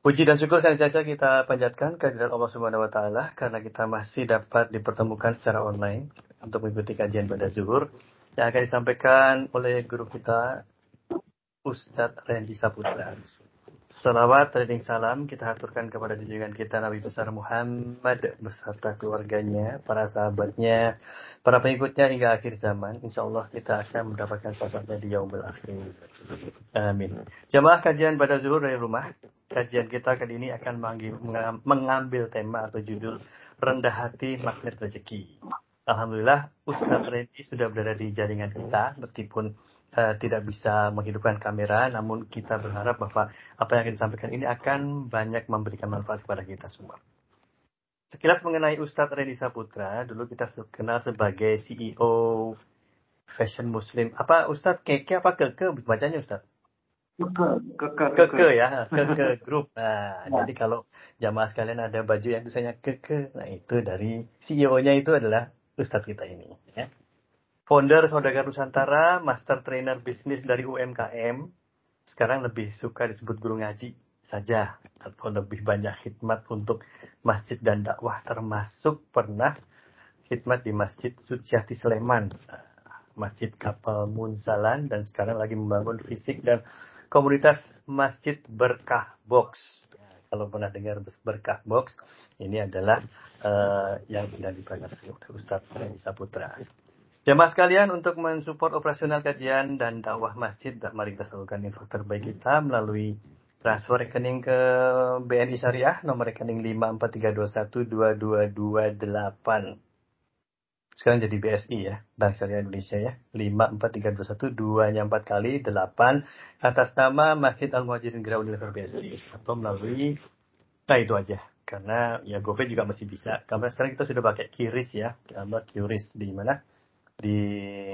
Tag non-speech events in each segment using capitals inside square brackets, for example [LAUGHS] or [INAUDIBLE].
Puji dan syukur senantiasa kita panjatkan kehadirat Allah Subhanahu wa taala karena kita masih dapat dipertemukan secara online untuk mengikuti kajian pada zuhur yang akan disampaikan oleh guru kita Ustadz Randy Saputra. Salawat dan salam kita aturkan kepada junjungan kita Nabi besar Muhammad beserta keluarganya, para sahabatnya, para pengikutnya hingga akhir zaman. Insya Allah kita akan mendapatkan syafaatnya di yaumul akhir. Amin. Jamaah kajian pada zuhur dari rumah. Kajian kita kali ini akan mengambil tema atau judul rendah hati magnet rezeki. Alhamdulillah Ustadz Randy sudah berada di jaringan kita meskipun uh, tidak bisa menghidupkan kamera, namun kita berharap bahwa apa yang akan disampaikan ini akan banyak memberikan manfaat kepada kita semua. Sekilas mengenai Ustadz Redi Saputra, dulu kita kenal sebagai CEO Fashion Muslim. Apa Ustadz Keke apa Keke bacanya Ustadz? Keke, keke, ya, keke [LAUGHS] grup. Nah, ya. jadi kalau jamaah sekalian ada baju yang tulisannya keke, nah itu dari CEO-nya itu adalah Ustadz kita ini. Ya founder Saudagar Nusantara, master trainer bisnis dari UMKM. Sekarang lebih suka disebut guru ngaji saja atau lebih banyak khidmat untuk masjid dan dakwah termasuk pernah khidmat di Masjid Suciati Sleman, Masjid Kapal Munzalan dan sekarang lagi membangun fisik dan komunitas Masjid Berkah Box. Kalau pernah dengar Berkah Box, ini adalah uh, yang tidak dibangun oleh Ustadz Saputra. Jemaah sekalian, untuk mensupport operasional kajian dan dakwah masjid, mari kita salurkan info terbaik kita melalui transfer rekening ke BNI Syariah, nomor rekening 543212228. Sekarang jadi BSI ya, Bank Syariah Indonesia ya. 54321 nya 4 kali 8 atas nama Masjid Al Muhajirin Ground Unilever BSI atau melalui nah itu aja karena ya GoPay juga masih bisa. Karena sekarang kita sudah pakai Kiris ya, gambar Kiris di mana? Di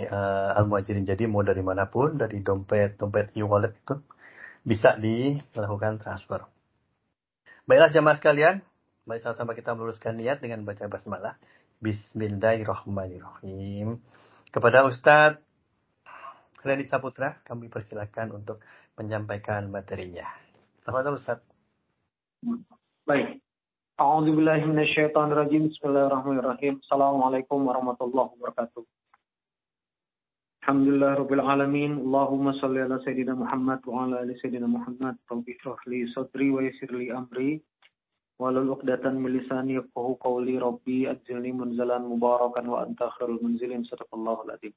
uh, Al Muhajirin. Jadi mau dari mana pun, dari dompet, dompet e-wallet itu bisa dilakukan transfer. Baiklah jamaah sekalian, mari sama-sama kita meluruskan niat dengan baca basmalah. Bismillahirrahmanirrahim. Kepada Ustadz Reni Saputra, kami persilakan untuk menyampaikan materinya. Selamat Ustadz. Baik. A'udzubillahiminasyaitonirrajim. Bismillahirrahmanirrahim. Assalamualaikum warahmatullahi wabarakatuh. Alhamdulillah Rabbil Alamin. Allahumma salli ala Sayyidina Muhammad wa ala ali Sayyidina Muhammad. Rabbi li sadri wa yasir li amri. Walul uqdatan milisani yafqahu qawli Rabbi. Ajilni munzalan mubarakan wa anta khairul munzilin. Sadaqallahu adim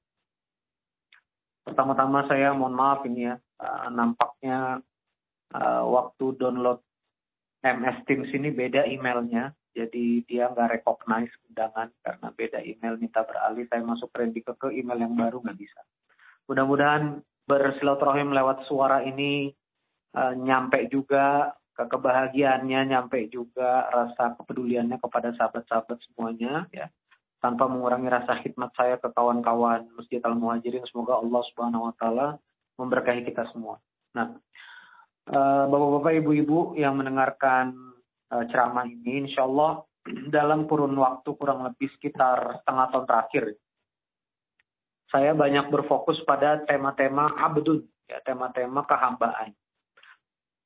Pertama-tama saya mohon maaf ini ya uh, Nampaknya uh, waktu download MS Teams ini beda emailnya jadi dia nggak recognize undangan karena beda email minta beralih. Saya masuk Randy ke, email yang baru nggak bisa. Mudah-mudahan bersilaturahim lewat suara ini uh, nyampe juga ke kebahagiaannya nyampe juga rasa kepeduliannya kepada sahabat-sahabat semuanya ya. Tanpa mengurangi rasa khidmat saya ke kawan-kawan Masjid Al Muhajirin semoga Allah Subhanahu wa taala memberkahi kita semua. Nah, uh, Bapak-bapak, Ibu-ibu yang mendengarkan uh, ceramah ini, insya Allah [CLEARS THROAT] dalam kurun waktu kurang lebih sekitar setengah tahun terakhir, saya banyak berfokus pada tema-tema abdun, ya tema-tema kehambaan,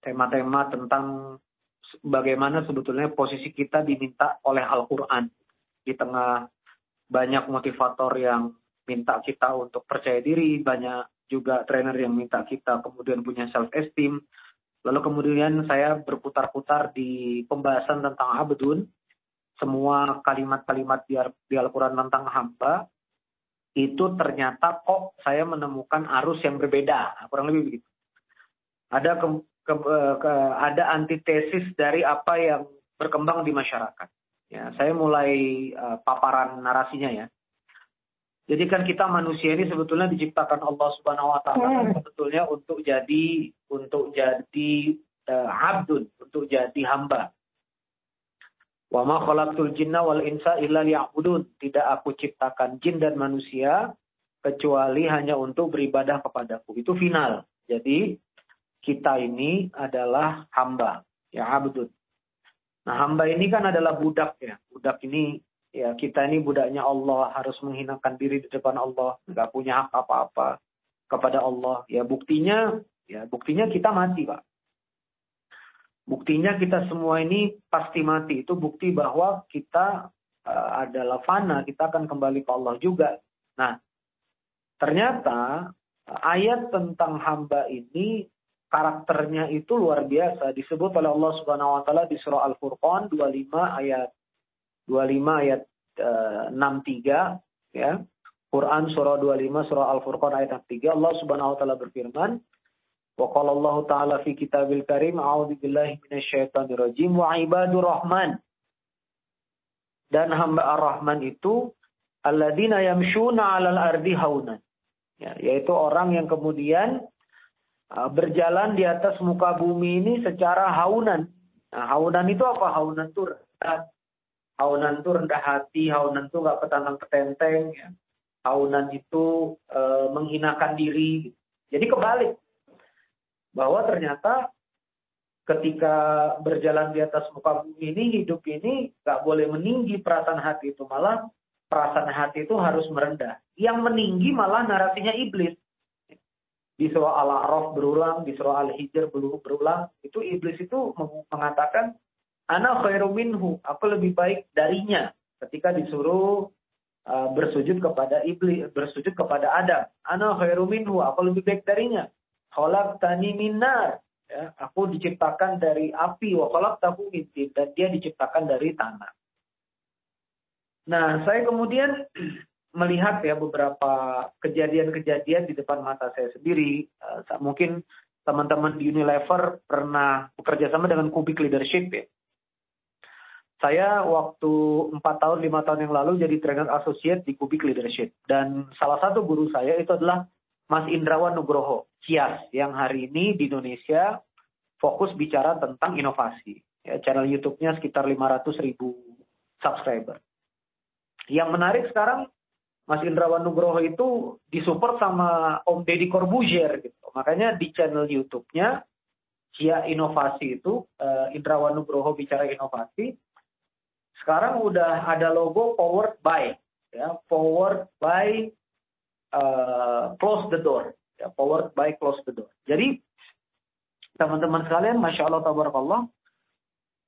tema-tema tentang bagaimana sebetulnya posisi kita diminta oleh Al-Quran. Di tengah banyak motivator yang minta kita untuk percaya diri, banyak juga trainer yang minta kita kemudian punya self esteem, Lalu kemudian saya berputar-putar di pembahasan tentang abdun, semua kalimat-kalimat di, Al-Quran tentang hamba, itu ternyata kok saya menemukan arus yang berbeda, nah, kurang lebih begitu. Ada ke, ke, ke, ada antitesis dari apa yang berkembang di masyarakat. Ya, saya mulai uh, paparan narasinya ya. Jadi kan kita manusia ini sebetulnya diciptakan Allah Subhanahu wa taala hmm. sebetulnya untuk jadi untuk jadi uh, abdun, untuk jadi hamba. Wa ma khalaqtul jinna wal insa illa liya'budun. Tidak aku ciptakan jin dan manusia kecuali hanya untuk beribadah kepadaku. Itu final. Jadi kita ini adalah hamba, ya abdun. Nah, hamba ini kan adalah budak ya. Budak ini ya kita ini budaknya Allah harus menghinakan diri di depan Allah nggak punya hak apa-apa kepada Allah ya buktinya ya buktinya kita mati pak Buktinya kita semua ini pasti mati. Itu bukti bahwa kita uh, adalah fana, kita akan kembali ke Allah juga. Nah, ternyata uh, ayat tentang hamba ini karakternya itu luar biasa disebut oleh Allah Subhanahu wa taala di surah Al-Furqan 25 ayat 25 ayat uh, 63 ya. Quran surah 25 surah Al-Furqan ayat 63 Allah Subhanahu wa taala berfirman Wa qala Allah Ta'ala fi kitabil karim a'udzu billahi minasyaitonir rajim wa ibadur rahman. Dan hamba ar-Rahman itu alladzina yamshuna 'alal ardi haunan. Ya, yaitu orang yang kemudian uh, berjalan di atas muka bumi ini secara haunan. Nah, haunan itu apa? Haunan itu. Haunan itu rendah hati, haunan itu nggak petantang petenteng, ya. Haunan itu uh, menghinakan diri. Jadi kebalik bahwa ternyata ketika berjalan di atas muka bumi ini hidup ini nggak boleh meninggi perasaan hati itu malah perasaan hati itu harus merendah yang meninggi malah narasinya iblis di surah al-a'raf berulang di surah al-hijr berulang itu iblis itu mengatakan ana khairu minhu aku lebih baik darinya ketika disuruh uh, bersujud kepada iblis bersujud kepada Adam ana khairu minhu aku lebih baik darinya tani minar. Ya, aku diciptakan dari api wa tahu min dan dia diciptakan dari tanah. Nah, saya kemudian [CLEARS THROAT] melihat ya beberapa kejadian-kejadian di depan mata saya sendiri. Uh, mungkin teman-teman di Unilever pernah bekerja sama dengan Kubik Leadership ya. Saya waktu empat tahun lima tahun yang lalu jadi trainer associate di Kubik Leadership dan salah satu guru saya itu adalah Mas Indrawan Nugroho, Cias, yang hari ini di Indonesia fokus bicara tentang inovasi. Ya, channel YouTube-nya sekitar 500 ribu subscriber. Yang menarik sekarang Mas Indrawan Nugroho itu disupport sama Om Deddy Corbuzier gitu. Makanya di channel YouTube-nya Cia Inovasi itu uh, Indrawan Nugroho bicara inovasi. Sekarang udah ada logo powered by ya, powered by uh, close the door, ya, powered by close the door. Jadi teman-teman sekalian, masya Allah, tabarakallah.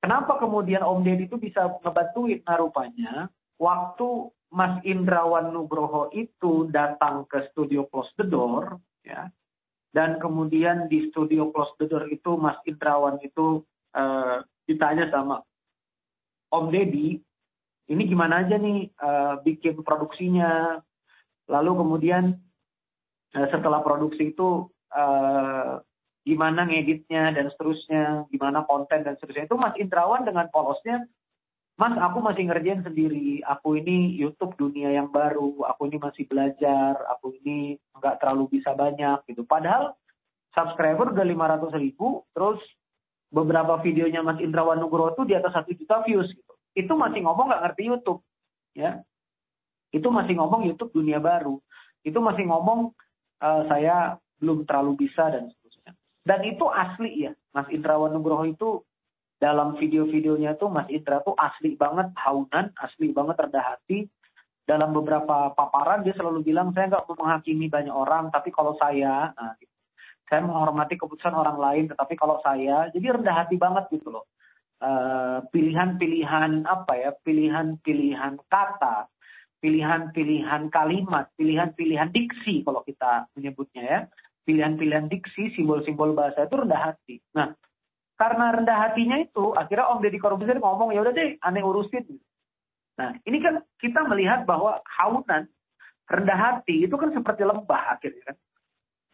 Kenapa kemudian Om Deddy itu bisa ngebantuin? Nah rupanya waktu Mas Indrawan Nugroho itu datang ke studio Close the Door, ya, dan kemudian di studio Close the Door itu Mas Indrawan itu uh, ditanya sama Om Deddy, ini gimana aja nih uh, bikin produksinya, Lalu kemudian eh, setelah produksi itu uh, gimana ngeditnya dan seterusnya, gimana konten dan seterusnya. Itu Mas Indrawan dengan polosnya, Mas aku masih ngerjain sendiri, aku ini YouTube dunia yang baru, aku ini masih belajar, aku ini nggak terlalu bisa banyak gitu. Padahal subscriber udah 500 ribu, terus beberapa videonya Mas Indrawan Nugroho itu di atas satu juta views gitu. Itu masih ngomong nggak ngerti YouTube, ya. Itu masih ngomong YouTube dunia baru. Itu masih ngomong uh, saya belum terlalu bisa dan seterusnya. Dan itu asli ya, Mas Indrawan Nugroho itu dalam video-videonya tuh Mas Indra tuh asli banget haunan, asli banget rendah hati. Dalam beberapa paparan dia selalu bilang saya nggak mau menghakimi banyak orang, tapi kalau saya, nah, gitu. Saya menghormati keputusan orang lain, tetapi kalau saya, jadi rendah hati banget gitu loh. Eh, pilihan-pilihan uh, apa ya, pilihan-pilihan kata, pilihan-pilihan kalimat, pilihan-pilihan diksi kalau kita menyebutnya ya. Pilihan-pilihan diksi, simbol-simbol bahasa itu rendah hati. Nah, karena rendah hatinya itu, akhirnya Om Deddy Corbuzier ngomong, ya udah deh, aneh urusin. Nah, ini kan kita melihat bahwa haunan, rendah hati itu kan seperti lembah akhirnya kan.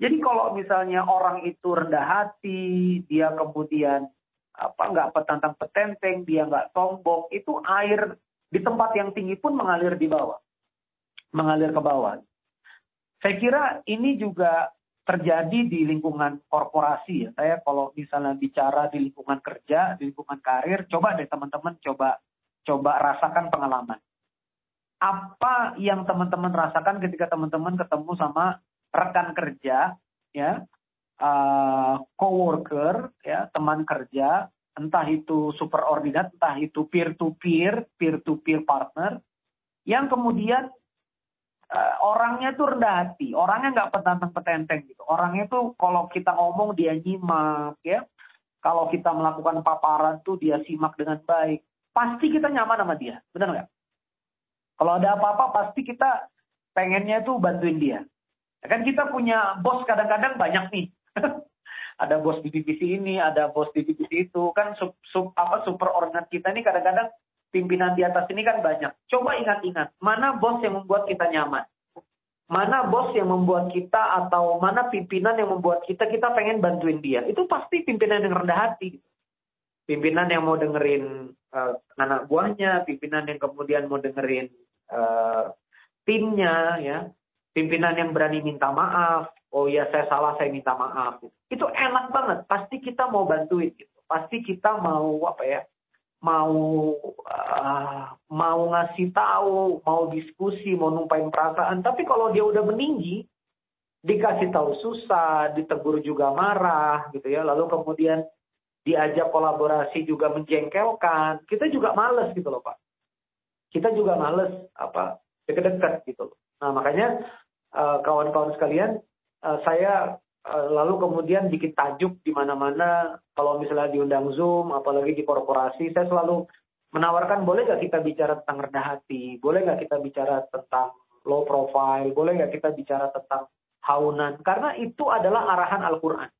Jadi kalau misalnya orang itu rendah hati, dia kemudian apa nggak petantang petenteng, dia nggak sombong, itu air di tempat yang tinggi pun mengalir di bawah. Mengalir ke bawah. Saya kira ini juga terjadi di lingkungan korporasi ya. Saya kalau misalnya bicara di lingkungan kerja, di lingkungan karir, coba deh teman-teman coba coba rasakan pengalaman. Apa yang teman-teman rasakan ketika teman-teman ketemu sama rekan kerja, ya, uh, coworker, ya, teman kerja entah itu superordinat, entah itu peer-to-peer, peer-to-peer partner, yang kemudian uh, orangnya tuh rendah hati, orangnya nggak petantang petenteng gitu. Orangnya tuh kalau kita ngomong dia nyimak ya, Kalau kita melakukan paparan tuh dia simak dengan baik. Pasti kita nyaman sama dia. Benar nggak? Kalau ada apa-apa pasti kita pengennya tuh bantuin dia. Kan kita punya bos kadang-kadang banyak nih. [LAUGHS] ada bos di divisi ini, ada bos di divisi itu. Kan sub, sub apa super organ kita ini kadang-kadang pimpinan di atas ini kan banyak. Coba ingat-ingat, mana bos yang membuat kita nyaman? Mana bos yang membuat kita atau mana pimpinan yang membuat kita kita pengen bantuin dia? Itu pasti pimpinan yang rendah hati. Pimpinan yang mau dengerin uh, anak buahnya, pimpinan yang kemudian mau dengerin uh, timnya, ya, pimpinan yang berani minta maaf. Oh ya saya salah, saya minta maaf. Itu enak banget. Pasti kita mau bantuin. Gitu. Pasti kita mau apa ya? mau uh, mau ngasih tahu, mau diskusi, mau numpain perasaan. Tapi kalau dia udah meninggi, dikasih tahu susah, ditegur juga marah, gitu ya. Lalu kemudian diajak kolaborasi juga menjengkelkan. Kita juga males gitu loh pak. Kita juga males apa deket-deket gitu loh. Nah makanya kawan-kawan uh, sekalian, uh, saya Eh, lalu kemudian bikin tajuk di mana-mana. Kalau misalnya diundang Zoom apalagi di korporasi saya selalu menawarkan boleh nggak kita bicara tentang rendah hati? Boleh nggak kita bicara tentang low profile? Boleh nggak kita bicara tentang haunan? Karena itu adalah arahan Al-Quran.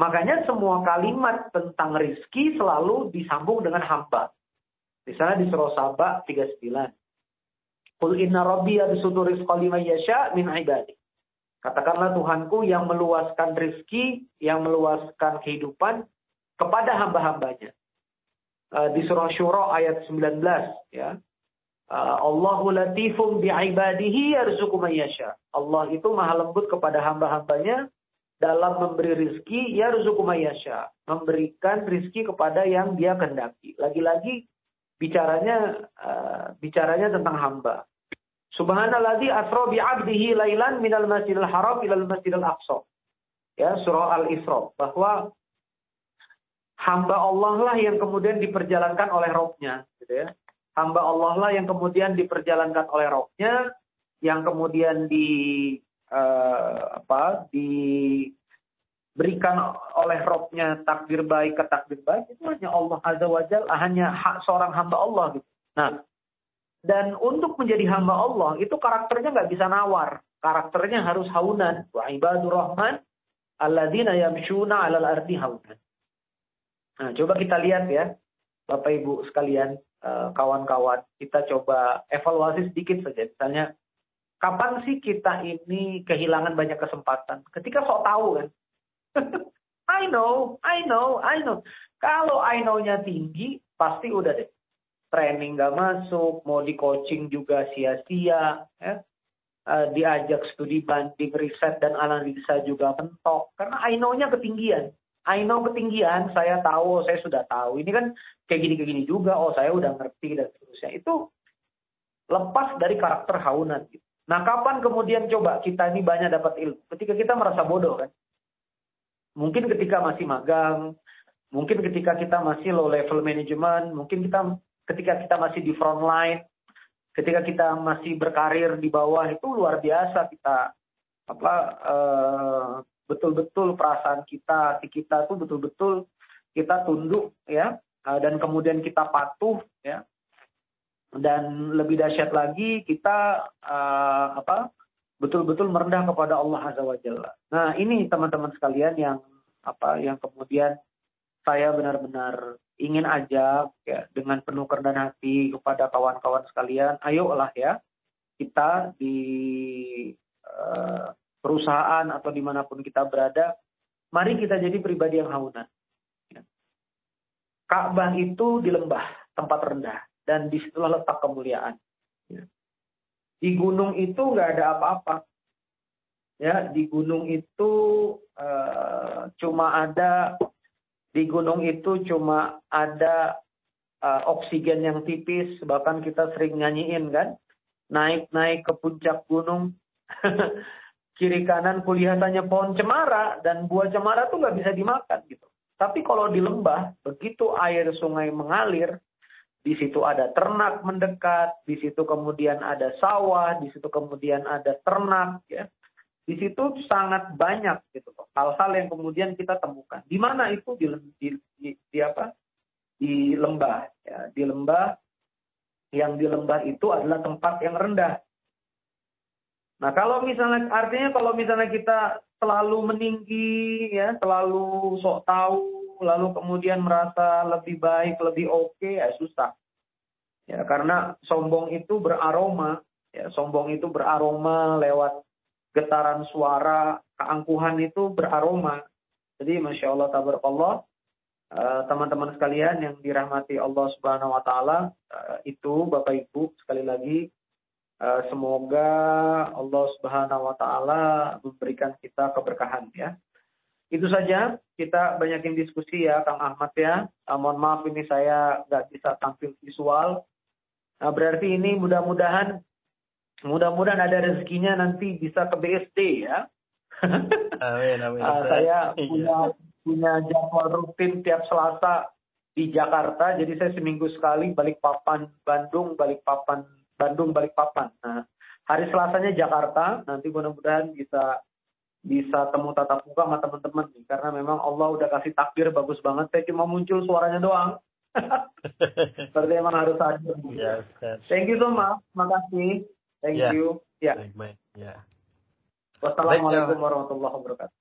Makanya semua kalimat tentang rizki selalu disambung dengan hamba. Misalnya di surah Sabah 39 Qul inna rabbi yabsutu rizqa liman yasha min ibadi Katakanlah Tuhanku yang meluaskan rizki, yang meluaskan kehidupan kepada hamba-hambanya. Uh, di surah Syura ayat 19 ya. Uh, Allahu latifum bi'ibadihi yarzuqu yasha. Allah itu maha lembut kepada hamba-hambanya dalam memberi rizki yarzuqu yasha. Memberikan rizki kepada yang dia kendaki. Lagi-lagi bicaranya uh, bicaranya tentang hamba. Subhanalladzi asra bi 'abdihi lailan minal masjidil haram ilal masjidil aqsa. Ya, surah Al-Isra bahwa hamba Allah lah yang kemudian diperjalankan oleh rohnya, gitu ya. Hamba Allah lah yang kemudian diperjalankan oleh rohnya, yang kemudian di uh, apa diberikan oleh rohnya takdir baik ke takdir baik itu hanya Allah azza wajal hanya hak seorang hamba Allah gitu. Nah, dan untuk menjadi hamba Allah itu karakternya nggak bisa nawar. Karakternya harus haunan. Wa ibadur rahman alladzina yamshuna 'alal ardi haunan. Nah, coba kita lihat ya, Bapak Ibu sekalian, eh, kawan-kawan, kita coba evaluasi sedikit saja. Misalnya, kapan sih kita ini kehilangan banyak kesempatan? Ketika sok tahu kan. [LAUGHS] I know, I know, I know. Kalau I know-nya tinggi, pasti udah deh training nggak masuk, mau di coaching juga sia-sia, ya. Uh, diajak studi banding, riset dan analisa juga mentok. Karena I know-nya ketinggian. I know ketinggian, saya tahu, saya sudah tahu. Ini kan kayak gini-kayak gini juga, oh saya udah ngerti dan seterusnya. Itu lepas dari karakter haunan. Gitu. Nah kapan kemudian coba kita ini banyak dapat ilmu? Ketika kita merasa bodoh kan? Mungkin ketika masih magang, mungkin ketika kita masih low level management, mungkin kita ketika kita masih di front line, ketika kita masih berkarir di bawah itu luar biasa kita apa uh, betul-betul perasaan kita, hati kita tuh betul-betul kita tunduk ya uh, dan kemudian kita patuh ya. Dan lebih dahsyat lagi kita uh, apa betul-betul merendah kepada Allah Azza wa Jalla. Nah, ini teman-teman sekalian yang apa yang kemudian saya benar-benar ingin ajak ya dengan penuh kerendahan hati kepada kawan-kawan sekalian, ayolah ya kita di uh, perusahaan atau di mana pun kita berada, mari kita jadi pribadi yang haunan. Ya. Ka'bah itu di lembah, tempat rendah, dan di situlah letak kemuliaan. Ya. Di gunung itu nggak ada apa-apa. Ya, di gunung itu uh, cuma ada di gunung itu cuma ada uh, oksigen yang tipis, bahkan kita sering nyanyiin kan, naik-naik ke puncak gunung, [LAUGHS] kiri kanan kelihatannya pohon cemara dan buah cemara tuh nggak bisa dimakan gitu. Tapi kalau di lembah, begitu air sungai mengalir, di situ ada ternak mendekat, di situ kemudian ada sawah, di situ kemudian ada ternak, ya. di situ sangat banyak gitu hal-hal yang kemudian kita temukan. Di mana itu di, di, di, di apa? Di lembah ya, di lembah yang di lembah itu adalah tempat yang rendah. Nah, kalau misalnya artinya kalau misalnya kita selalu meninggi ya, selalu sok tahu, lalu kemudian merasa lebih baik, lebih oke okay, ya susah. Ya, karena sombong itu beraroma, ya, sombong itu beraroma lewat getaran suara, keangkuhan itu beraroma. Jadi Masya Allah, tabarakallah, eh, teman-teman sekalian yang dirahmati Allah Subhanahu Wa Taala eh, itu Bapak Ibu sekali lagi eh, semoga Allah Subhanahu Wa Taala memberikan kita keberkahan ya. Itu saja kita banyakin diskusi ya Kang Ahmad ya. mohon maaf ini saya nggak bisa tampil visual. Nah, berarti ini mudah-mudahan Mudah-mudahan ada rezekinya nanti bisa ke BSD ya. [LAUGHS] Amin, amin. uh, saya [LAUGHS] iya. punya punya jadwal rutin tiap Selasa di Jakarta. Jadi saya seminggu sekali balik papan Bandung, balik papan Bandung, balik papan. Nah, hari Selasanya Jakarta. Nanti mudah-mudahan bisa bisa temu tatap muka sama teman-teman nih. Karena memang Allah udah kasih takdir bagus banget. Saya cuma muncul suaranya doang. [LAUGHS] Seperti emang harus hadir. Yes, yes. Thank you so much. Makasih. Thank ya. you. Ya. Baik. Ya. Wassalamualaikum warahmatullahi wabarakatuh.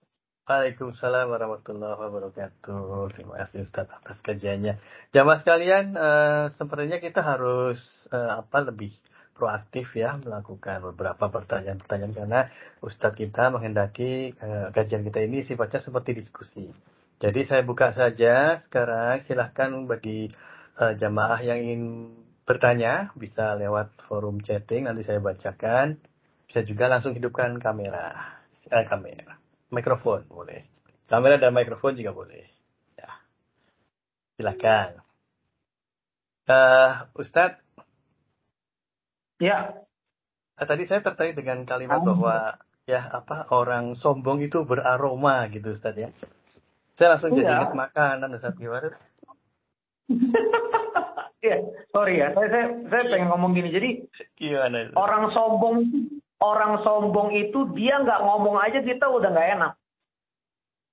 Waalaikumsalam warahmatullahi wabarakatuh. Terima kasih Ustaz atas kajiannya. Jamaah sekalian, uh, sepertinya kita harus uh, apa lebih proaktif ya melakukan beberapa pertanyaan-pertanyaan karena Ustadz kita menghendaki uh, kajian kita ini sifatnya seperti diskusi. Jadi saya buka saja sekarang silahkan bagi uh, jamaah yang ingin bertanya bisa lewat forum chatting nanti saya bacakan. Bisa juga langsung hidupkan kamera eh, kamera. Mikrofon boleh. Kamera dan mikrofon juga boleh. Ya. Silakan. Uh, Ustadz ya uh, tadi saya tertarik dengan kalimat um. bahwa ya apa orang sombong itu beraroma gitu Ustadz ya saya langsung jadi ingat makanan Ustadz gimana [LAUGHS] Iya, sorry ya. Saya saya saya pengen ngomong gini. Jadi Gimana itu? orang sombong orang sombong itu dia nggak ngomong aja kita udah nggak enak.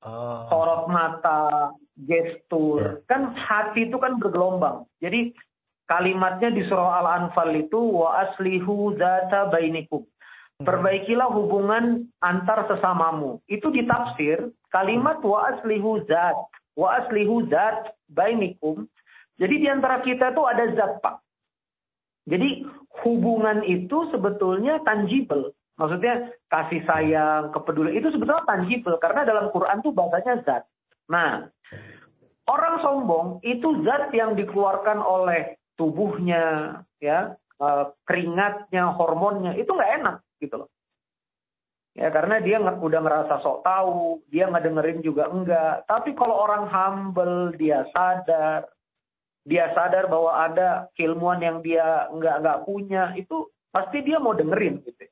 Oh. Sorot mata, gestur, yeah. kan hati itu kan bergelombang. Jadi kalimatnya di surah Al-Anfal itu wa aslihu zata bainikum. Hmm. Perbaikilah hubungan antar sesamamu. Itu ditafsir kalimat wa aslihu zat. Wa aslihu zat bainikum jadi di antara kita itu ada zat, Pak. Jadi hubungan itu sebetulnya tangible. Maksudnya kasih sayang, kepedulian itu sebetulnya tangible karena dalam Quran tuh bahasanya zat. Nah, orang sombong itu zat yang dikeluarkan oleh tubuhnya, ya, eh, keringatnya, hormonnya itu nggak enak gitu loh. Ya karena dia udah ngerasa sok tahu, dia nggak dengerin juga enggak. Tapi kalau orang humble, dia sadar, dia sadar bahwa ada keilmuan yang dia nggak nggak punya itu pasti dia mau dengerin gitu.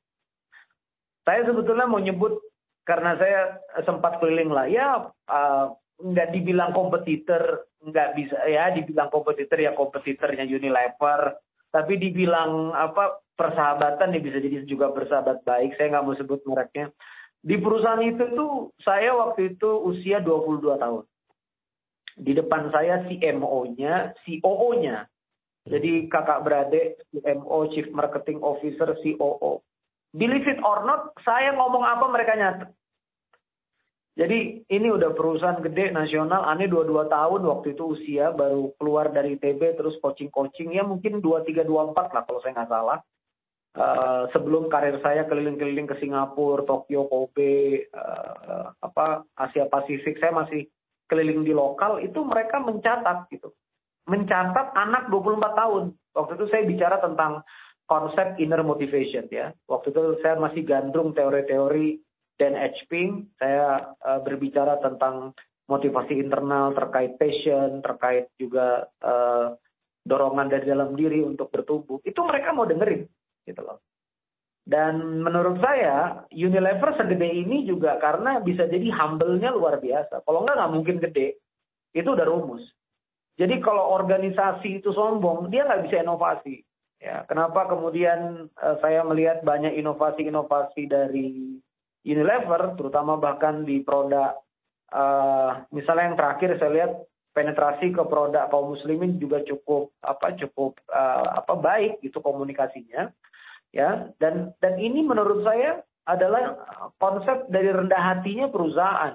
Saya sebetulnya mau nyebut karena saya sempat keliling lah ya uh, nggak dibilang kompetitor nggak bisa ya dibilang kompetitor ya kompetitornya Unilever tapi dibilang apa persahabatan ya bisa jadi juga bersahabat baik saya nggak mau sebut mereknya di perusahaan itu tuh saya waktu itu usia 22 tahun di depan saya CMO-nya, COO-nya. Jadi kakak beradik, CMO, Chief Marketing Officer, COO. Believe it or not, saya ngomong apa mereka nyatet. Jadi ini udah perusahaan gede nasional, aneh 22 tahun waktu itu usia, baru keluar dari TB terus coaching-coaching, ya mungkin 23, 24 lah kalau saya nggak salah. Uh, sebelum karir saya keliling-keliling ke Singapura, Tokyo, Kobe, uh, apa Asia Pasifik, saya masih keliling di lokal itu mereka mencatat gitu. Mencatat anak 24 tahun. Waktu itu saya bicara tentang konsep inner motivation ya. Waktu itu saya masih gandrung teori-teori dan H-Ping. Saya uh, berbicara tentang motivasi internal terkait passion, terkait juga uh, dorongan dari dalam diri untuk bertumbuh. Itu mereka mau dengerin gitu loh. Dan menurut saya Unilever segede ini juga karena bisa jadi humble-nya luar biasa. Kalau enggak nggak mungkin gede. Itu udah rumus. Jadi kalau organisasi itu sombong, dia nggak bisa inovasi. Ya, kenapa kemudian uh, saya melihat banyak inovasi-inovasi dari Unilever, terutama bahkan di produk, uh, misalnya yang terakhir saya lihat penetrasi ke produk kaum muslimin juga cukup apa cukup uh, apa baik gitu komunikasinya ya. Dan dan ini menurut saya adalah konsep dari rendah hatinya perusahaan.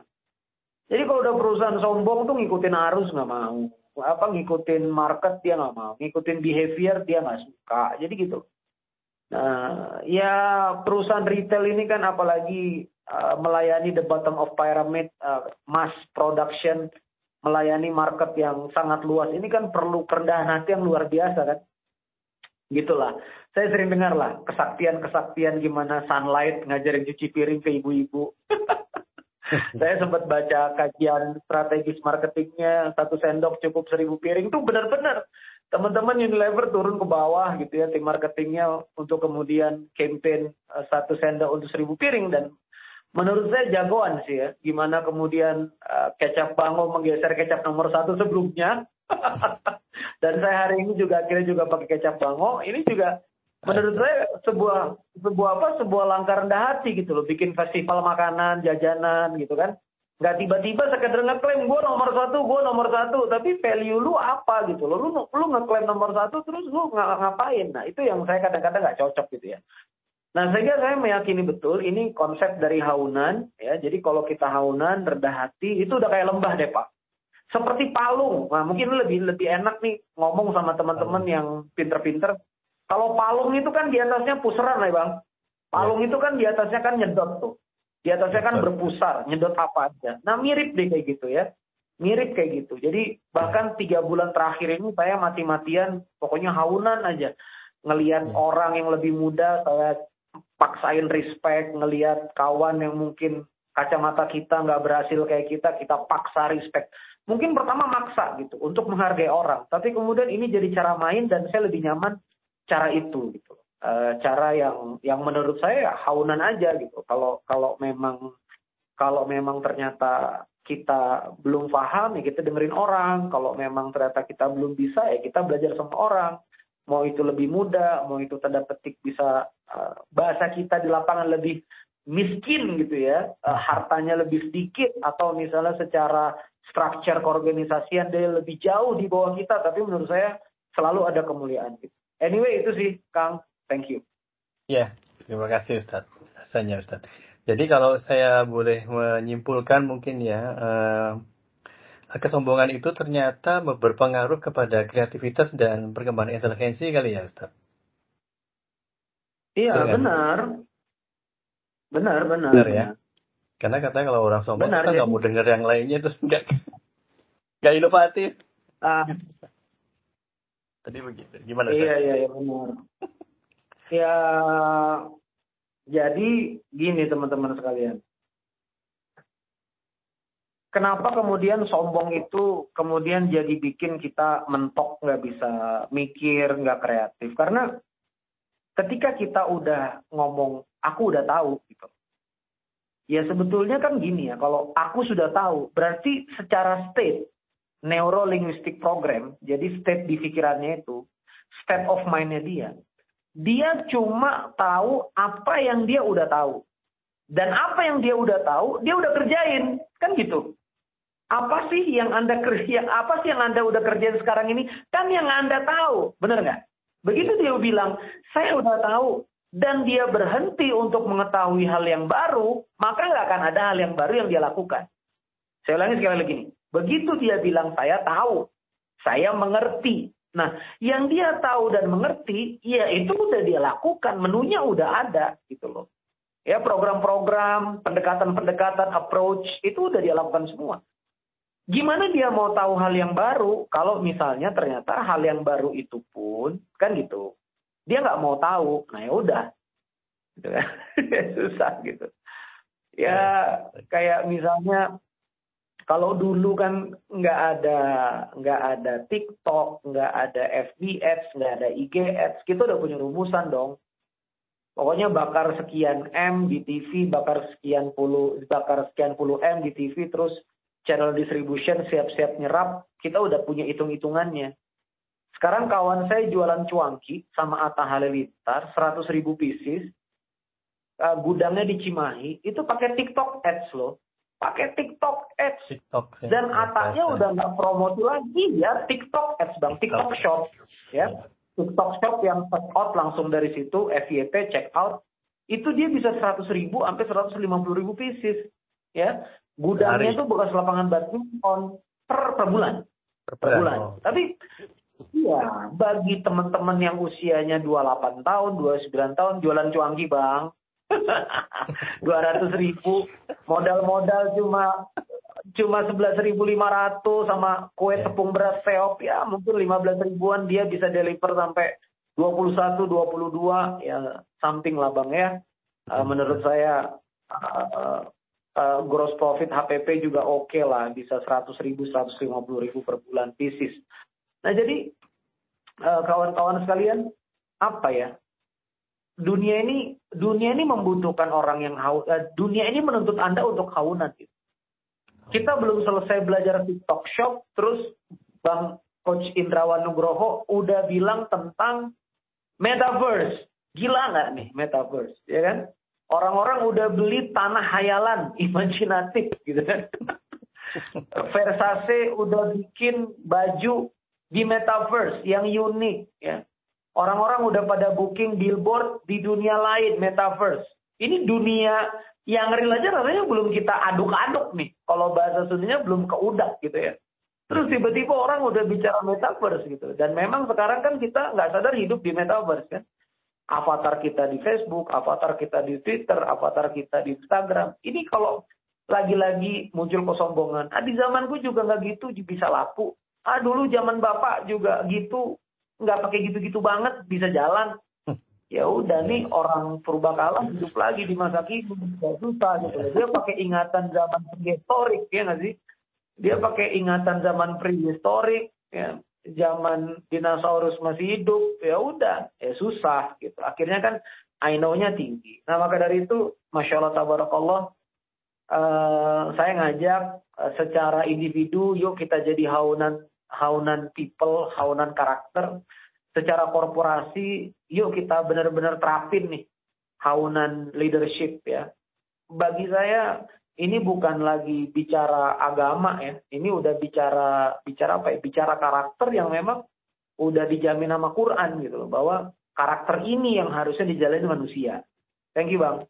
Jadi kalau udah perusahaan sombong tuh ngikutin arus nggak mau apa ngikutin market dia nggak mau ngikutin behavior dia nggak suka jadi gitu nah ya perusahaan retail ini kan apalagi uh, melayani the bottom of pyramid uh, mass production melayani market yang sangat luas. Ini kan perlu kerendahan hati yang luar biasa kan? Gitulah. Saya sering dengar lah kesaktian-kesaktian gimana sunlight ngajarin cuci piring ke ibu-ibu. [LAUGHS] Saya sempat baca kajian strategis marketingnya satu sendok cukup seribu piring. Itu benar-benar teman-teman Unilever turun ke bawah gitu ya tim marketingnya untuk kemudian campaign eh, satu sendok untuk seribu piring dan menurut saya jagoan sih ya. Gimana kemudian uh, kecap bango menggeser kecap nomor satu sebelumnya. [LAUGHS] Dan saya hari ini juga akhirnya juga pakai kecap bango. Ini juga menurut saya sebuah sebuah apa sebuah langkah rendah hati gitu loh. Bikin festival makanan, jajanan gitu kan. Nggak tiba-tiba sekedar ngeklaim gue nomor satu, gue nomor satu. Tapi value lu apa gitu loh. Lu, lu ngeklaim nomor satu terus lu ng ngapain. Nah itu yang saya kadang-kadang nggak cocok gitu ya. Nah, sehingga saya meyakini betul ini konsep dari haunan, ya. Jadi kalau kita haunan, rendah hati, itu udah kayak lembah deh, Pak. Seperti palung. Nah, mungkin lebih lebih enak nih ngomong sama teman-teman yang pinter-pinter. Kalau palung itu kan di atasnya puseran ya, Bang. Palung ya. itu kan di atasnya kan nyedot tuh. Di atasnya kan berpusar, nyedot apa aja. Nah, mirip deh kayak gitu ya. Mirip kayak gitu. Jadi bahkan tiga bulan terakhir ini saya mati-matian, pokoknya haunan aja. Ngelihat ya. orang yang lebih muda, saya paksain respect ngelihat kawan yang mungkin kacamata kita nggak berhasil kayak kita kita paksa respect mungkin pertama maksa gitu untuk menghargai orang tapi kemudian ini jadi cara main dan saya lebih nyaman cara itu gitu cara yang yang menurut saya haunan aja gitu. Kalau kalau memang kalau memang ternyata kita belum paham ya kita dengerin orang. Kalau memang ternyata kita belum bisa ya kita belajar sama orang. Mau itu lebih mudah, mau itu tanda petik bisa uh, bahasa kita di lapangan lebih miskin gitu ya, uh, hartanya lebih sedikit atau misalnya secara structure keorganisasian dia lebih jauh di bawah kita, tapi menurut saya selalu ada kemuliaan. Gitu. Anyway itu sih Kang, thank you. Ya, terima kasih Ustadz. Rasanya Ustadz. Jadi kalau saya boleh menyimpulkan mungkin ya, uh, kesombongan itu ternyata berpengaruh kepada kreativitas dan perkembangan inteligensi kali ya Ustaz? Iya benar. Benar, benar. Benar ya. Karena katanya kalau orang sombong benar, kita nggak mau dengar yang lainnya terus nggak nggak inovatif. Ah. Tadi begitu. Gimana? Iya, iya, iya benar. Ya, jadi gini teman-teman sekalian. Kenapa kemudian sombong itu kemudian jadi bikin kita mentok nggak bisa mikir nggak kreatif? Karena ketika kita udah ngomong aku udah tahu gitu ya sebetulnya kan gini ya kalau aku sudah tahu berarti secara state neurolinguistic program jadi state di pikirannya itu state of mindnya dia dia cuma tahu apa yang dia udah tahu dan apa yang dia udah tahu dia udah kerjain kan gitu apa sih yang Anda kerja, apa sih yang Anda udah kerjain sekarang ini? Kan yang Anda tahu, benar nggak? Begitu dia bilang, saya udah tahu, dan dia berhenti untuk mengetahui hal yang baru, maka nggak akan ada hal yang baru yang dia lakukan. Saya ulangi sekali lagi nih. Begitu dia bilang, saya tahu, saya mengerti. Nah, yang dia tahu dan mengerti, ya itu udah dia lakukan, menunya udah ada, gitu loh. Ya, program-program, pendekatan-pendekatan, approach, itu udah dia lakukan semua. Gimana dia mau tahu hal yang baru kalau misalnya ternyata hal yang baru itu pun kan gitu dia nggak mau tahu, nah ya udah, gitu kan [LAUGHS] susah gitu. Ya kayak misalnya kalau dulu kan nggak ada nggak ada TikTok, nggak ada FB Ads, nggak ada IG Ads, kita udah punya rumusan dong. Pokoknya bakar sekian M di TV, bakar sekian puluh, bakar sekian puluh M di TV, terus channel distribution siap-siap nyerap, kita udah punya hitung-hitungannya. Sekarang kawan saya jualan cuangki sama Atta Halilintar, 100 ribu pieces, uh, gudangnya di Cimahi itu pakai TikTok Ads loh. Pakai TikTok Ads. TikTok. Ya, Dan atasnya udah nggak promosi lagi ya TikTok Ads bang, TikTok Shop ya. TikTok Shop yang check out langsung dari situ, FYP check out, itu dia bisa 100 ribu sampai 150 ribu pieces. Ya, gudangnya itu bekas lapangan badminton per, per bulan. Per, per bulan. Oh. Tapi Iya, bagi teman-teman yang usianya 28 tahun, 29 tahun, jualan cuangki bang. [LAUGHS] 200 ribu, modal-modal cuma cuma 11.500 sama kue tepung beras seop. Ya mungkin 15 ribuan dia bisa deliver sampai 21, 22 ya something lah bang ya. Uh, menurut saya uh, uh, gross profit HPP juga oke okay lah. Bisa 100 ribu, 150 ribu per bulan pieces. Nah jadi kawan-kawan sekalian apa ya dunia ini dunia ini membutuhkan orang yang haus. Uh, dunia ini menuntut anda untuk haunan gitu. Kita belum selesai belajar TikTok Shop, terus Bang Coach Indrawan Nugroho udah bilang tentang metaverse. Gila nggak nih metaverse, ya kan? Orang-orang udah beli tanah hayalan, [LAUGHS] imajinatif gitu kan. [LAUGHS] Versace udah bikin baju di metaverse yang unik ya. Orang-orang udah pada booking billboard di dunia lain metaverse. Ini dunia yang real aja rasanya belum kita aduk-aduk nih. Kalau bahasa Sundanya belum keudak gitu ya. Terus tiba-tiba orang udah bicara metaverse gitu. Dan memang sekarang kan kita nggak sadar hidup di metaverse kan. Avatar kita di Facebook, avatar kita di Twitter, avatar kita di Instagram. Ini kalau lagi-lagi muncul kesombongan. Ah, di zamanku juga nggak gitu bisa laku. Ah dulu zaman bapak juga gitu nggak pakai gitu-gitu banget bisa jalan. [LAUGHS] Ya udah nih orang purbakala hidup lagi di masa kini susah gitu. Dia pakai ingatan zaman prehistorik ya nggak sih? Dia pakai ingatan zaman prehistorik ya. Zaman dinosaurus masih hidup ya udah ya susah gitu. Akhirnya kan I know-nya tinggi. Nah maka dari itu masya Allah tabarakallah uh, saya ngajak uh, secara individu yuk kita jadi haunan haunan people haunan karakter secara korporasi, yuk kita benar-benar terapin nih haunan leadership ya. Bagi saya ini bukan lagi bicara agama ya, ini udah bicara bicara apa ya? Bicara karakter yang memang udah dijamin sama Quran gitu loh, bahwa karakter ini yang harusnya dijalani manusia. Thank you bang.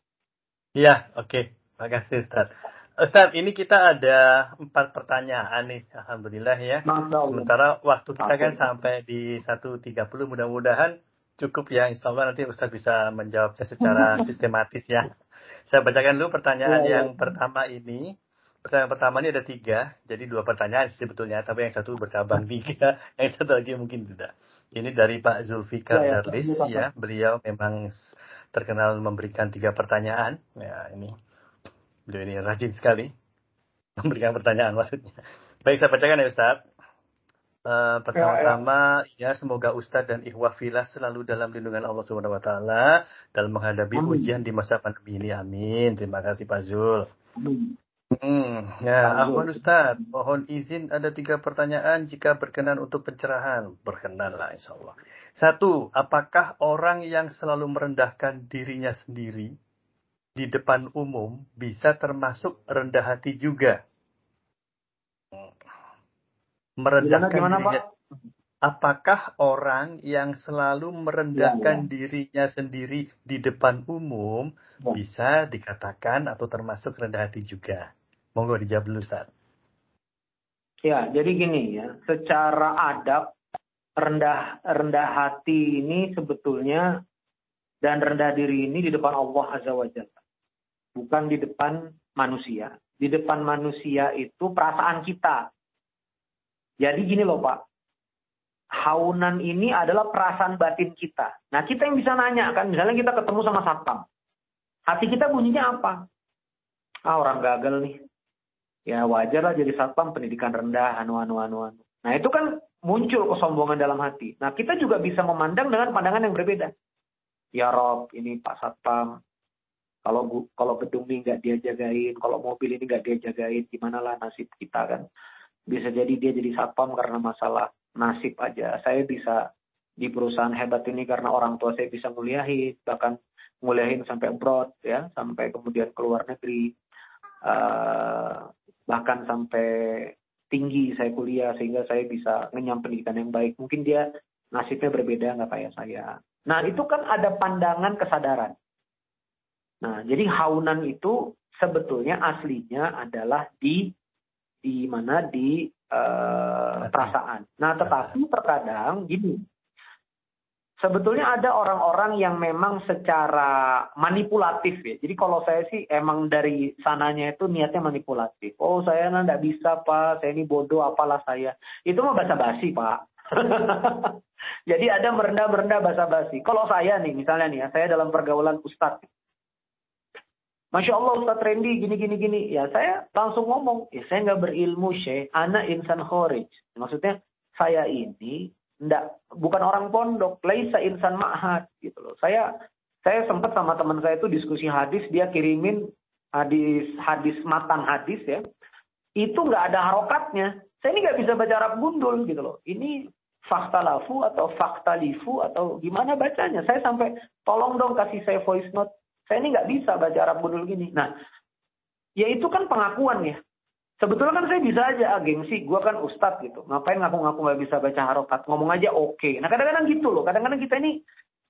Iya, oke. Okay. Makasih Ustaz. Ustaz, ini kita ada empat pertanyaan nih, Alhamdulillah ya. Sementara waktu kita kan sampai di 1.30, mudah-mudahan cukup ya. Insya Allah nanti Ustaz bisa menjawabnya secara [LAUGHS] sistematis ya. Saya bacakan dulu pertanyaan ya, ya. yang pertama ini. Pertanyaan pertama ini ada tiga, jadi dua pertanyaan sebetulnya, tapi yang satu bercabang [LAUGHS] tiga, yang satu lagi mungkin tidak. Ini dari Pak Zulfikar ya, ya, Darlis, ya. Beliau memang terkenal memberikan tiga pertanyaan. Ya, ini Beliau ini rajin sekali memberikan pertanyaan maksudnya. Baik, saya bacakan ya Ustaz. Uh, pertama-tama ya, ya. semoga Ustadz dan Ikhwah Filah selalu dalam lindungan Allah Subhanahu wa taala dalam menghadapi Amin. ujian di masa pandemi ini. Amin. Terima kasih Pak Zul. Amin. Hmm, ya, Ahwan Ustaz, mohon izin ada tiga pertanyaan jika berkenan untuk pencerahan. Berkenanlah insya Allah. Satu, apakah orang yang selalu merendahkan dirinya sendiri di depan umum bisa termasuk rendah hati juga. Merendahkan gimana, dirinya. Pak? Apakah orang yang selalu merendahkan ya, ya. dirinya sendiri di depan umum ya. bisa dikatakan atau termasuk rendah hati juga? Monggo dijawab dulu, Ustaz. Ya, jadi gini ya, secara adab rendah rendah hati ini sebetulnya dan rendah diri ini di depan Allah Azza wa Jalla bukan di depan manusia. Di depan manusia itu perasaan kita. Jadi gini loh Pak, haunan ini adalah perasaan batin kita. Nah kita yang bisa nanya kan, misalnya kita ketemu sama satpam. Hati kita bunyinya apa? Ah orang gagal nih. Ya wajar lah jadi satpam pendidikan rendah, anu anu anu anu. Nah itu kan muncul kesombongan dalam hati. Nah kita juga bisa memandang dengan pandangan yang berbeda. Ya Rob, ini Pak Satpam, kalau kalau gedung ini nggak dia jagain, kalau mobil ini nggak dia jagain, gimana lah nasib kita kan? Bisa jadi dia jadi satpam karena masalah nasib aja. Saya bisa di perusahaan hebat ini karena orang tua saya bisa muliahin, bahkan nguliahin sampai abroad ya, sampai kemudian keluar negeri, uh, bahkan sampai tinggi saya kuliah sehingga saya bisa ngenyam pendidikan yang baik. Mungkin dia nasibnya berbeda nggak kayak saya. Nah itu kan ada pandangan kesadaran. Nah jadi haunan itu sebetulnya aslinya adalah di di mana di uh, perasaan. Nah tetapi terkadang gini, sebetulnya ada orang-orang yang memang secara manipulatif ya. Jadi kalau saya sih emang dari sananya itu niatnya manipulatif. Oh saya nggak bisa pak, saya ini bodoh apalah saya. Itu mah basa-basi pak. [LAUGHS] Jadi ada merendah-merendah basa-basi. Kalau saya nih misalnya nih ya, saya dalam pergaulan ustadz. Masya Allah Ustadz Randy gini gini gini. Ya saya langsung ngomong, ya saya nggak berilmu syekh, anak insan khorij. Maksudnya saya ini Nggak, bukan orang pondok, laisa insan ma'had gitu loh. Saya saya sempat sama teman saya itu diskusi hadis, dia kirimin hadis hadis matan hadis ya. Itu nggak ada harokatnya. Saya ini nggak bisa baca Arab gundul gitu loh. Ini fakta lafu atau fakta lifu atau gimana bacanya. Saya sampai tolong dong kasih saya voice note. Saya ini nggak bisa baca Arab gundul gini. Nah, ya itu kan pengakuan ya. Sebetulnya kan saya bisa aja ah, gengsi, gue kan ustadz gitu. Ngapain ngaku-ngaku nggak bisa baca harokat, ngomong aja oke. Okay. Nah kadang-kadang gitu loh, kadang-kadang kita ini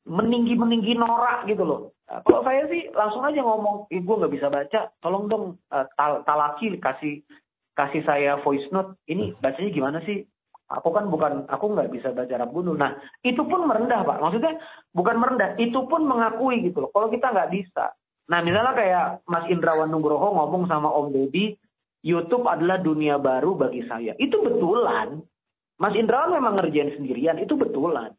meninggi-meninggi norak gitu loh. Nah, kalau saya sih langsung aja ngomong, ibu nggak bisa baca, tolong dong uh, tal talaki kasih kasih saya voice note. Ini bacanya gimana sih? Aku kan bukan, aku nggak bisa baca Arab Gundul. Nah, itu pun merendah pak. Maksudnya bukan merendah, itu pun mengakui gitu loh. Kalau kita nggak bisa. Nah, misalnya kayak Mas Indrawan Nugroho ngomong sama Om Deddy, YouTube adalah dunia baru bagi saya. Itu betulan. Mas Indrawan memang ngerjain sendirian, itu betulan.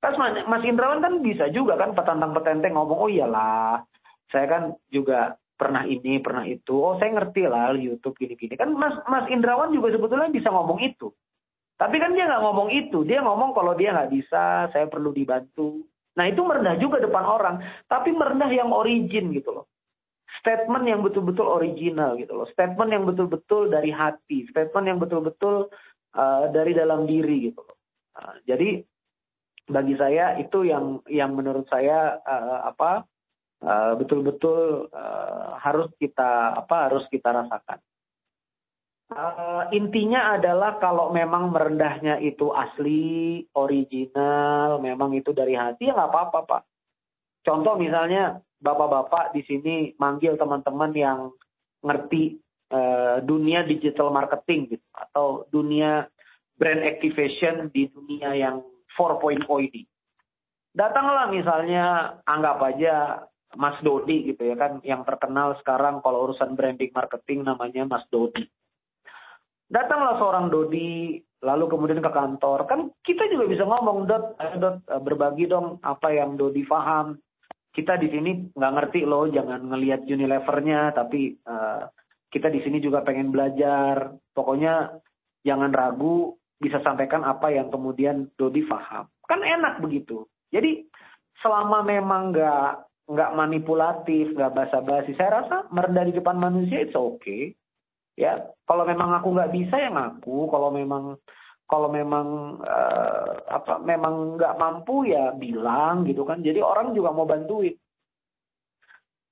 Pas Mas Indrawan kan bisa juga kan petantang petenteng ngomong, oh iyalah, saya kan juga pernah ini, pernah itu. Oh saya ngerti lah YouTube gini-gini. Kan Mas, Mas Indrawan juga sebetulnya bisa ngomong itu. Tapi kan dia nggak ngomong itu. Dia ngomong kalau dia nggak bisa, saya perlu dibantu. Nah itu merendah juga depan orang. Tapi merendah yang origin gitu loh statement yang betul-betul original gitu loh, statement yang betul-betul dari hati, statement yang betul-betul uh, dari dalam diri gitu loh. Uh, jadi bagi saya itu yang yang menurut saya uh, apa betul-betul uh, harus kita apa harus kita rasakan. Uh, intinya adalah kalau memang merendahnya itu asli, original, memang itu dari hati ya nggak apa-apa pak. Contoh misalnya bapak-bapak di sini manggil teman-teman yang ngerti uh, dunia digital marketing gitu atau dunia brand activation di dunia yang 4.0 ini. Datanglah misalnya anggap aja Mas Dodi gitu ya kan yang terkenal sekarang kalau urusan branding marketing namanya Mas Dodi. Datanglah seorang Dodi lalu kemudian ke kantor kan kita juga bisa ngomong dot, dot berbagi dong apa yang Dodi paham kita di sini nggak ngerti loh, jangan ngelihat Unilevernya, tapi uh, kita di sini juga pengen belajar. Pokoknya jangan ragu, bisa sampaikan apa yang kemudian Dodi paham. Kan enak begitu. Jadi selama memang nggak nggak manipulatif, nggak basa-basi, saya rasa merendah di depan manusia itu oke. Okay. Ya, kalau memang aku nggak bisa ya ngaku. Kalau memang kalau memang uh, apa memang nggak mampu ya bilang gitu kan. Jadi orang juga mau bantuin.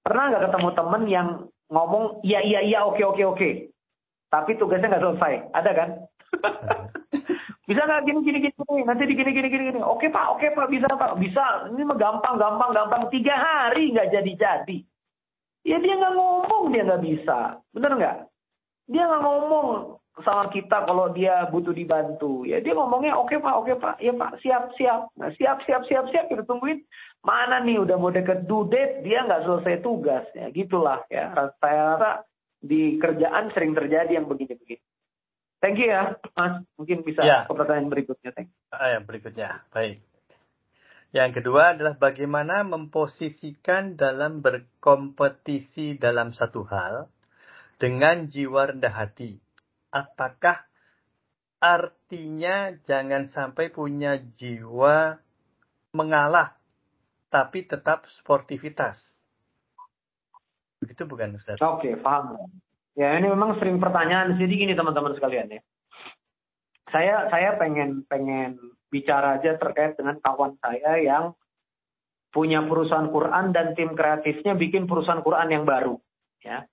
Pernah nggak ketemu temen yang ngomong iya iya iya oke oke oke. Tapi tugasnya nggak selesai. Ada kan? [LAUGHS] Bisa nggak gini gini gini nanti di gini gini gini gini. Oke pak oke pak bisa pak. Bisa. Ini mah gampang gampang gampang. Tiga hari nggak jadi jadi ya dia nggak ngomong dia nggak bisa. Bener nggak dia nggak ngomong sama kita kalau dia butuh dibantu. Ya dia ngomongnya oke okay, Pak, oke okay, Pak, ya Pak, siap siap. Nah, siap siap siap siap kita tungguin mana nih udah mau deket due date dia nggak selesai tugas ya gitulah ya saya rasa di kerjaan sering terjadi yang begini-begini. Thank you ya, Mas. Mungkin bisa ya. ke pertanyaan berikutnya. Thank you. Ah, ya, berikutnya. Baik. Yang kedua adalah bagaimana memposisikan dalam berkompetisi dalam satu hal dengan jiwa rendah hati apakah artinya jangan sampai punya jiwa mengalah tapi tetap sportivitas. Begitu bukan Ustaz? Oke, paham. Ya, ini memang sering pertanyaan jadi gini teman-teman sekalian ya. Saya saya pengen pengen bicara aja terkait dengan kawan saya yang punya perusahaan Quran dan tim kreatifnya bikin perusahaan Quran yang baru. Ya,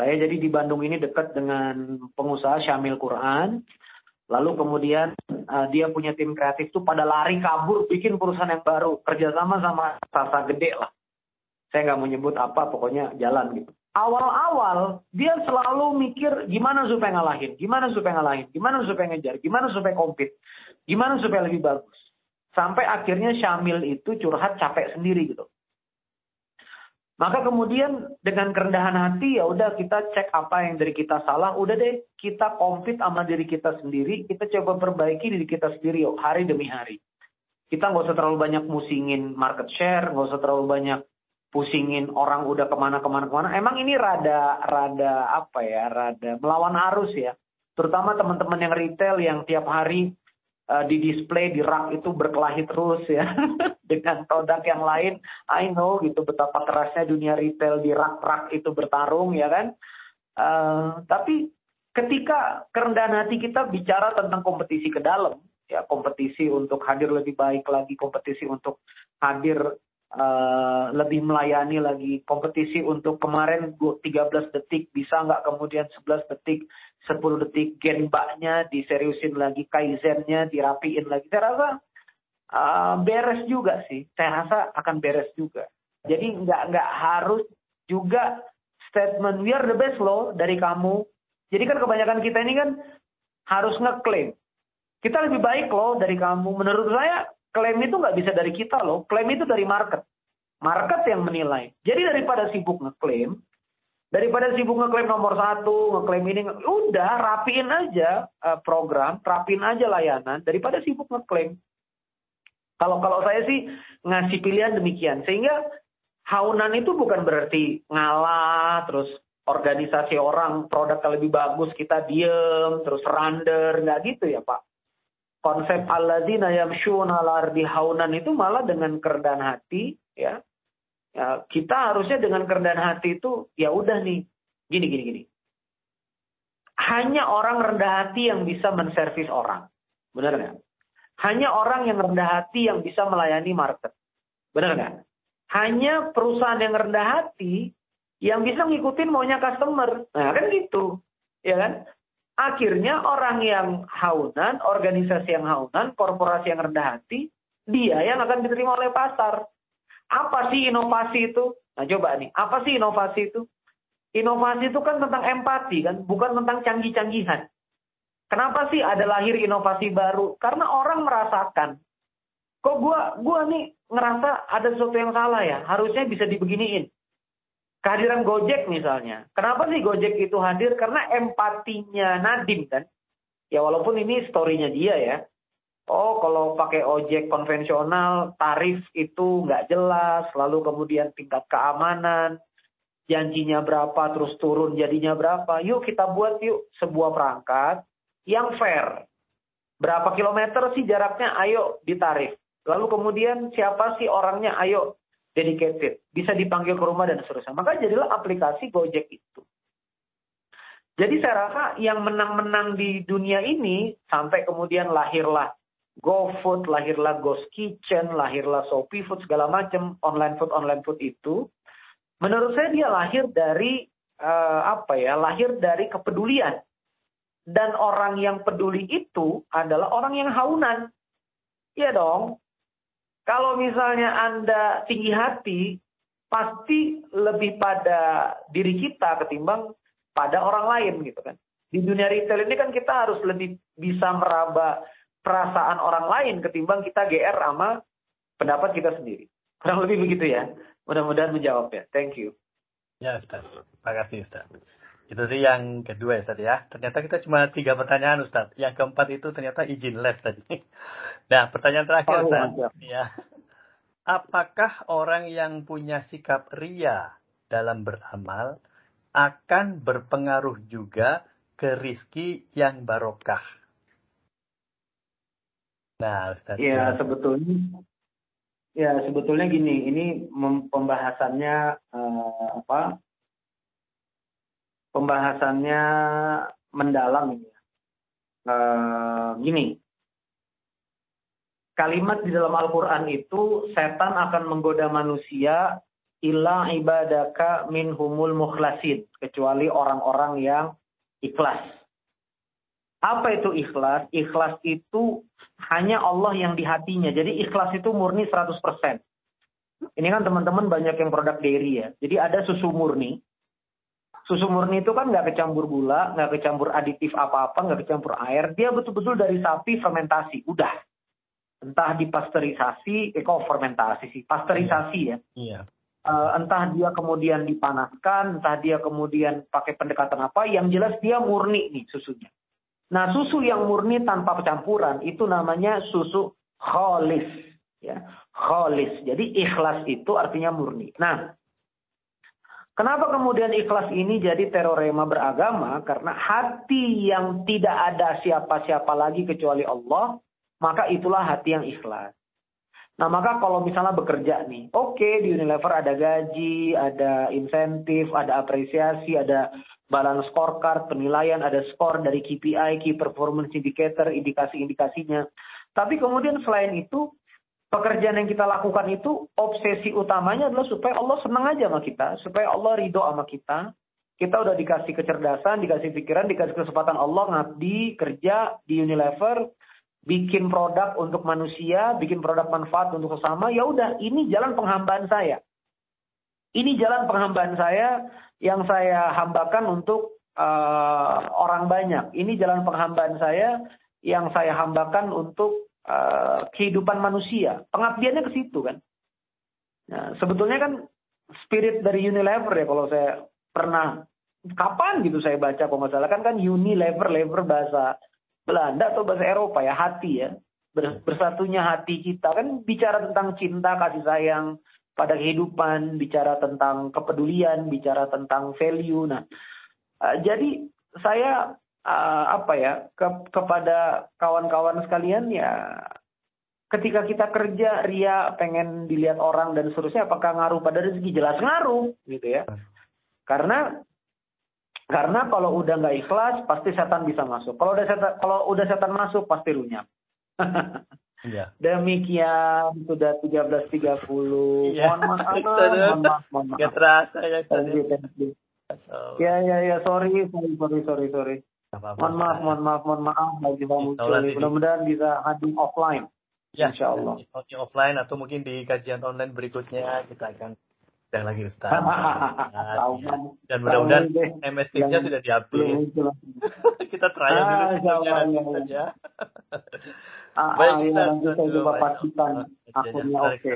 saya jadi di Bandung ini dekat dengan pengusaha Syamil Quran. Lalu kemudian uh, dia punya tim kreatif tuh pada lari kabur bikin perusahaan yang baru kerjasama sama sasa gede lah. Saya nggak mau nyebut apa, pokoknya jalan gitu. Awal-awal dia selalu mikir gimana supaya ngalahin, gimana supaya ngalahin, gimana supaya ngejar, gimana supaya compete, gimana supaya lebih bagus. Sampai akhirnya Syamil itu curhat capek sendiri gitu. Maka kemudian dengan kerendahan hati ya udah kita cek apa yang dari kita salah, udah deh kita kompet sama diri kita sendiri, kita coba perbaiki diri kita sendiri yuk, hari demi hari. Kita nggak usah terlalu banyak musingin market share, nggak usah terlalu banyak pusingin orang udah ke mana ke mana ke mana. Emang ini rada rada apa ya, rada melawan arus ya. Terutama teman-teman yang retail yang tiap hari uh, di display di rak itu berkelahi terus ya [LAUGHS] dengan produk yang lain. I know gitu betapa kerasnya dunia retail di rak-rak itu bertarung ya kan. Uh, tapi ketika kerendahan hati kita bicara tentang kompetisi ke dalam, ya kompetisi untuk hadir lebih baik lagi, kompetisi untuk hadir Uh, lebih melayani lagi kompetisi untuk kemarin 13 detik bisa nggak kemudian 11 detik 10 detik gen baknya diseriusin lagi kaizennya dirapiin lagi. Saya rasa uh, beres juga sih. Saya rasa akan beres juga. Jadi nggak nggak harus juga statement we are the best loh dari kamu. Jadi kan kebanyakan kita ini kan harus ngeklaim. Kita lebih baik loh dari kamu. Menurut saya Klaim itu nggak bisa dari kita loh. Klaim itu dari market. Market yang menilai. Jadi daripada sibuk ngeklaim, daripada sibuk ngeklaim nomor satu, ngeklaim ini, udah rapiin aja uh, program, rapiin aja layanan, daripada sibuk ngeklaim. Kalau kalau saya sih ngasih pilihan demikian, sehingga haunan itu bukan berarti ngalah, terus organisasi orang produk lebih bagus kita diem, terus render, nggak gitu ya Pak konsep alladzina yamshuna al ardi haunan itu malah dengan kerendahan hati ya. ya kita harusnya dengan kerendahan hati itu ya udah nih gini gini gini. Hanya orang rendah hati yang bisa menservis orang. Benar nggak? Hanya orang yang rendah hati yang bisa melayani market. Benar nggak? Hanya perusahaan yang rendah hati yang bisa ngikutin maunya customer. Nah kan gitu. Ya kan Akhirnya orang yang haunan, organisasi yang haunan, korporasi yang rendah hati, dia yang akan diterima oleh pasar. Apa sih inovasi itu? Nah coba nih, apa sih inovasi itu? Inovasi itu kan tentang empati kan, bukan tentang canggih-canggihan. Kenapa sih ada lahir inovasi baru? Karena orang merasakan, kok gua gua nih ngerasa ada sesuatu yang salah ya, harusnya bisa dibeginiin. Kehadiran Gojek misalnya. Kenapa sih Gojek itu hadir? Karena empatinya Nadim kan. Ya walaupun ini storynya dia ya. Oh kalau pakai ojek konvensional tarif itu nggak jelas. Lalu kemudian tingkat keamanan. Janjinya berapa terus turun jadinya berapa. Yuk kita buat yuk sebuah perangkat yang fair. Berapa kilometer sih jaraknya? Ayo ditarif. Lalu kemudian siapa sih orangnya? Ayo dedicated, bisa dipanggil ke rumah dan seterusnya. Maka jadilah aplikasi Gojek itu. Jadi saya rasa yang menang-menang di dunia ini sampai kemudian lahirlah GoFood, lahirlah Ghost Kitchen, lahirlah Shopee Food segala macam online food online food itu, menurut saya dia lahir dari uh, apa ya? Lahir dari kepedulian. Dan orang yang peduli itu adalah orang yang haunan. Iya dong, kalau misalnya Anda tinggi hati, pasti lebih pada diri kita ketimbang pada orang lain gitu kan. Di dunia retail ini kan kita harus lebih bisa meraba perasaan orang lain ketimbang kita GR sama pendapat kita sendiri. Kurang lebih begitu ya. Mudah-mudahan menjawab ya. Thank you. Ya Ustaz. Terima kasih Ustaz. Itu tadi yang kedua ya tadi ya. Ternyata kita cuma tiga pertanyaan Ustaz. Yang keempat itu ternyata izin live tadi. [LAUGHS] Nah pertanyaan terakhir oh, Ustaz. Ya. Apakah orang yang punya sikap ria dalam beramal akan berpengaruh juga ke rizki yang barokah? Nah, Ustaz. Ya, sebetulnya ya sebetulnya gini, ini pembahasannya uh, apa? Pembahasannya mendalam ini. Uh, gini, kalimat di dalam Al-Quran itu setan akan menggoda manusia illa ibadaka min humul mukhlasin kecuali orang-orang yang ikhlas. Apa itu ikhlas? Ikhlas itu hanya Allah yang di hatinya. Jadi ikhlas itu murni 100%. Ini kan teman-teman banyak yang produk dairy ya. Jadi ada susu murni. Susu murni itu kan nggak kecampur gula, nggak kecampur aditif apa-apa, nggak kecampur air. Dia betul-betul dari sapi fermentasi. Udah entah dipasteurisasi, eh kok fermentasi sih, pasteurisasi ya. Iya. Uh, entah dia kemudian dipanaskan, entah dia kemudian pakai pendekatan apa, yang jelas dia murni nih susunya. Nah, susu yang murni tanpa campuran itu namanya susu kholis, ya, kholis. Jadi ikhlas itu artinya murni. Nah, kenapa kemudian ikhlas ini jadi terorema beragama? Karena hati yang tidak ada siapa-siapa lagi kecuali Allah, maka itulah hati yang ikhlas. Nah, maka kalau misalnya bekerja nih, oke okay, di Unilever ada gaji, ada insentif, ada apresiasi, ada balance scorecard, penilaian, ada skor dari KPI, Key Performance Indicator, indikasi-indikasinya. Tapi kemudian selain itu, pekerjaan yang kita lakukan itu obsesi utamanya adalah supaya Allah senang aja sama kita, supaya Allah ridho sama kita. Kita udah dikasih kecerdasan, dikasih pikiran, dikasih kesempatan Allah ngabdi, kerja di Unilever, bikin produk untuk manusia, bikin produk manfaat untuk sesama, ya udah ini jalan penghambaan saya. Ini jalan penghambaan saya yang saya hambakan untuk uh, orang banyak. Ini jalan penghambaan saya yang saya hambakan untuk uh, kehidupan manusia. Pengabdiannya ke situ kan. Nah, sebetulnya kan spirit dari Unilever ya kalau saya pernah kapan gitu saya baca kalau nggak salah. Kan kan Unilever lever bahasa Belanda atau bahasa Eropa ya hati ya. Bersatunya hati kita. Kan bicara tentang cinta kasih sayang pada kehidupan bicara tentang kepedulian bicara tentang value. Nah uh, jadi saya uh, apa ya ke, kepada kawan-kawan sekalian ya ketika kita kerja ria pengen dilihat orang dan seterusnya apakah ngaruh pada rezeki jelas ngaruh gitu ya karena karena kalau udah nggak ikhlas, pasti setan bisa masuk. Kalau udah setan, kalau udah setan masuk, pasti runyam. [LAUGHS] Iya. Demikian sudah 13.30. Iya. [LAUGHS] Mohon maaf, mohon maaf, mohon maaf. Gak terasa ya, you. Ya, ya, ya, sorry, sorry, sorry, sorry, Mohon maaf, mohon maaf, mohon maaf bagi Pak. Mudah-mudahan bisa hadir offline. Ya, Insya Allah. Offline atau mungkin di kajian online berikutnya kita akan dan lagi Ustaz. [LAUGHS] ya. Dan mudah-mudahan MS Teams-nya sudah diupdate. [LAUGHS] kita trial dulu ah, saja. [LAUGHS] Ah, Baik, ah, kita ya, coba pastikan akunnya oke.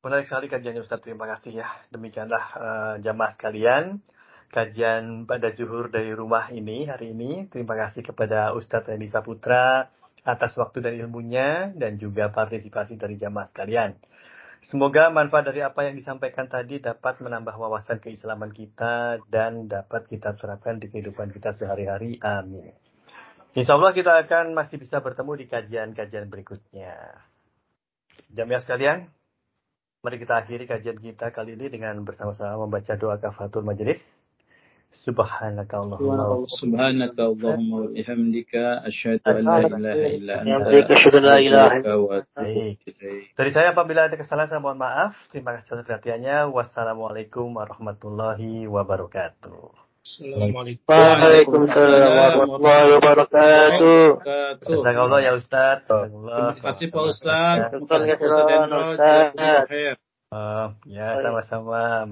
Menarik sekali kajiannya Ustaz, terima kasih ya. Demikianlah uh, jamaah sekalian kajian pada zuhur dari rumah ini hari ini. Terima kasih kepada Ustadz Reni Saputra atas waktu dan ilmunya dan juga partisipasi dari jamaah sekalian. Semoga manfaat dari apa yang disampaikan tadi dapat menambah wawasan keislaman kita dan dapat kita terapkan di kehidupan kita sehari-hari. Amin. Insya Allah kita akan masih bisa bertemu di kajian-kajian berikutnya. Jamiah sekalian, mari kita akhiri kajian kita kali ini dengan bersama-sama membaca doa kafatul majelis. سبحانك اللهم سبحانك اللهم وبحمدك أشهد أن لا إله إلا أنت أشهد أن لا إله Dari saya apabila ada kesalahan saya mohon maaf. Terima kasih atas perhatiannya. Wassalamualaikum warahmatullahi wabarakatuh. Waalaikumsalam warahmatullahi wabarakatuh. Jazakallah ya Ustaz. Terima kasih Pak Ustaz. Terima kasih Pak Ustaz. Uh, ya, sama-sama.